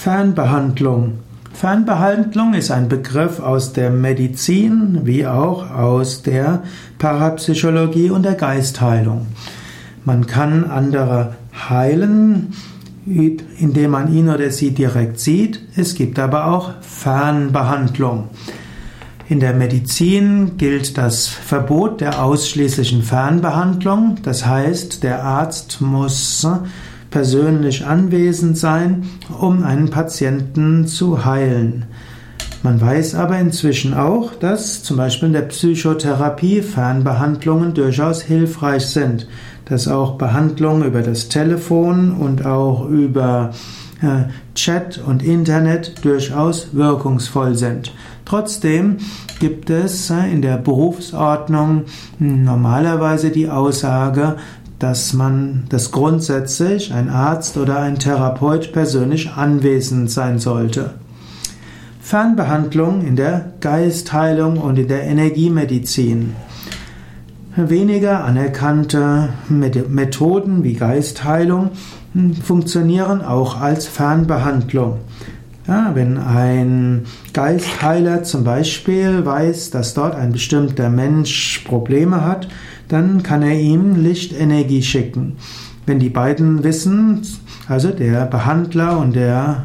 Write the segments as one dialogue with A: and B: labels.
A: Fernbehandlung. Fernbehandlung ist ein Begriff aus der Medizin wie auch aus der Parapsychologie und der Geistheilung. Man kann andere heilen, indem man ihn oder sie direkt sieht. Es gibt aber auch Fernbehandlung. In der Medizin gilt das Verbot der ausschließlichen Fernbehandlung. Das heißt, der Arzt muss persönlich anwesend sein, um einen Patienten zu heilen. Man weiß aber inzwischen auch, dass zum Beispiel in der Psychotherapie Fernbehandlungen durchaus hilfreich sind, dass auch Behandlungen über das Telefon und auch über äh, Chat und Internet durchaus wirkungsvoll sind. Trotzdem gibt es äh, in der Berufsordnung normalerweise die Aussage, dass man, dass grundsätzlich ein Arzt oder ein Therapeut persönlich anwesend sein sollte. Fernbehandlung in der Geistheilung und in der Energiemedizin. Weniger anerkannte Methoden wie Geistheilung hm, funktionieren auch als Fernbehandlung. Ja, wenn ein Geistheiler zum Beispiel weiß, dass dort ein bestimmter Mensch Probleme hat, dann kann er ihm Lichtenergie schicken. Wenn die beiden wissen, also der Behandler und der,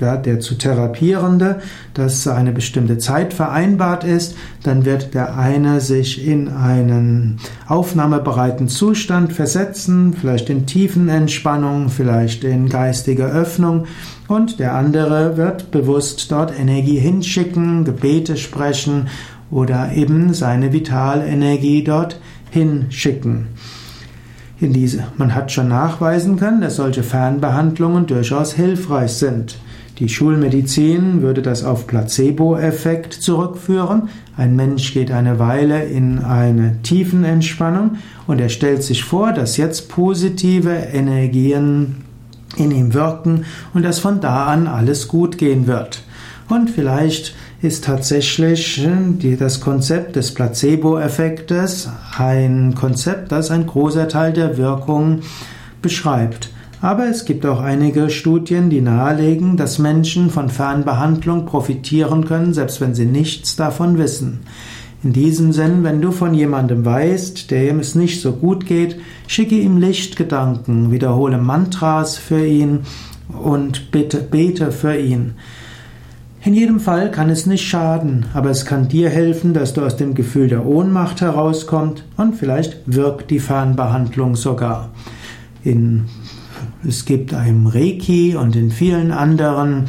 A: ja, der zu Therapierende, dass eine bestimmte Zeit vereinbart ist, dann wird der eine sich in einen aufnahmebereiten Zustand versetzen, vielleicht in tiefen Entspannung, vielleicht in geistige Öffnung und der andere wird bewusst dort Energie hinschicken, Gebete sprechen oder eben seine Vitalenergie dort hinschicken. In diese, man hat schon nachweisen können, dass solche Fernbehandlungen durchaus hilfreich sind. Die Schulmedizin würde das auf Placebo-Effekt zurückführen. Ein Mensch geht eine Weile in eine tiefen Entspannung und er stellt sich vor, dass jetzt positive Energien in ihm wirken und dass von da an alles gut gehen wird. Und vielleicht ist tatsächlich äh, das Konzept des Placebo-Effektes ein Konzept, das ein großer Teil der Wirkung beschreibt. Aber es gibt auch einige Studien, die nahelegen, dass Menschen von Fernbehandlung profitieren können, selbst wenn sie nichts davon wissen. In diesem Sinn, wenn du von jemandem weißt, dem es nicht so gut geht, schicke ihm Lichtgedanken, wiederhole Mantras für ihn und bitte, bete für ihn. In jedem Fall kann es nicht schaden, aber es kann dir helfen, dass du aus dem Gefühl der Ohnmacht herauskommst und vielleicht wirkt die Fernbehandlung sogar. In, es gibt einem Reiki und in vielen anderen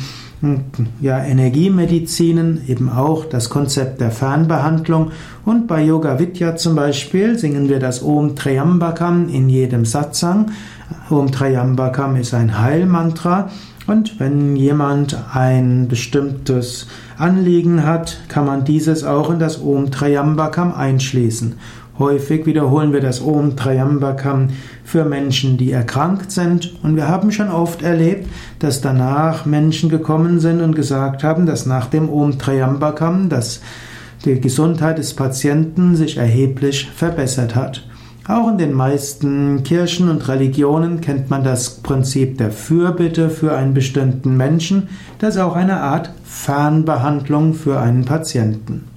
A: ja, Energiemedizinen eben auch das Konzept der Fernbehandlung und bei Yoga Vidya zum Beispiel singen wir das Om Triambakam in jedem Satsang. Om Triambakam ist ein Heilmantra und wenn jemand ein bestimmtes Anliegen hat, kann man dieses auch in das Om Triambakam einschließen. Häufig wiederholen wir das Om Triambakam für Menschen, die erkrankt sind. Und wir haben schon oft erlebt, dass danach Menschen gekommen sind und gesagt haben, dass nach dem Om Triambakam dass die Gesundheit des Patienten sich erheblich verbessert hat. Auch in den meisten Kirchen und Religionen kennt man das Prinzip der Fürbitte für einen bestimmten Menschen. Das ist auch eine Art Fernbehandlung für einen Patienten.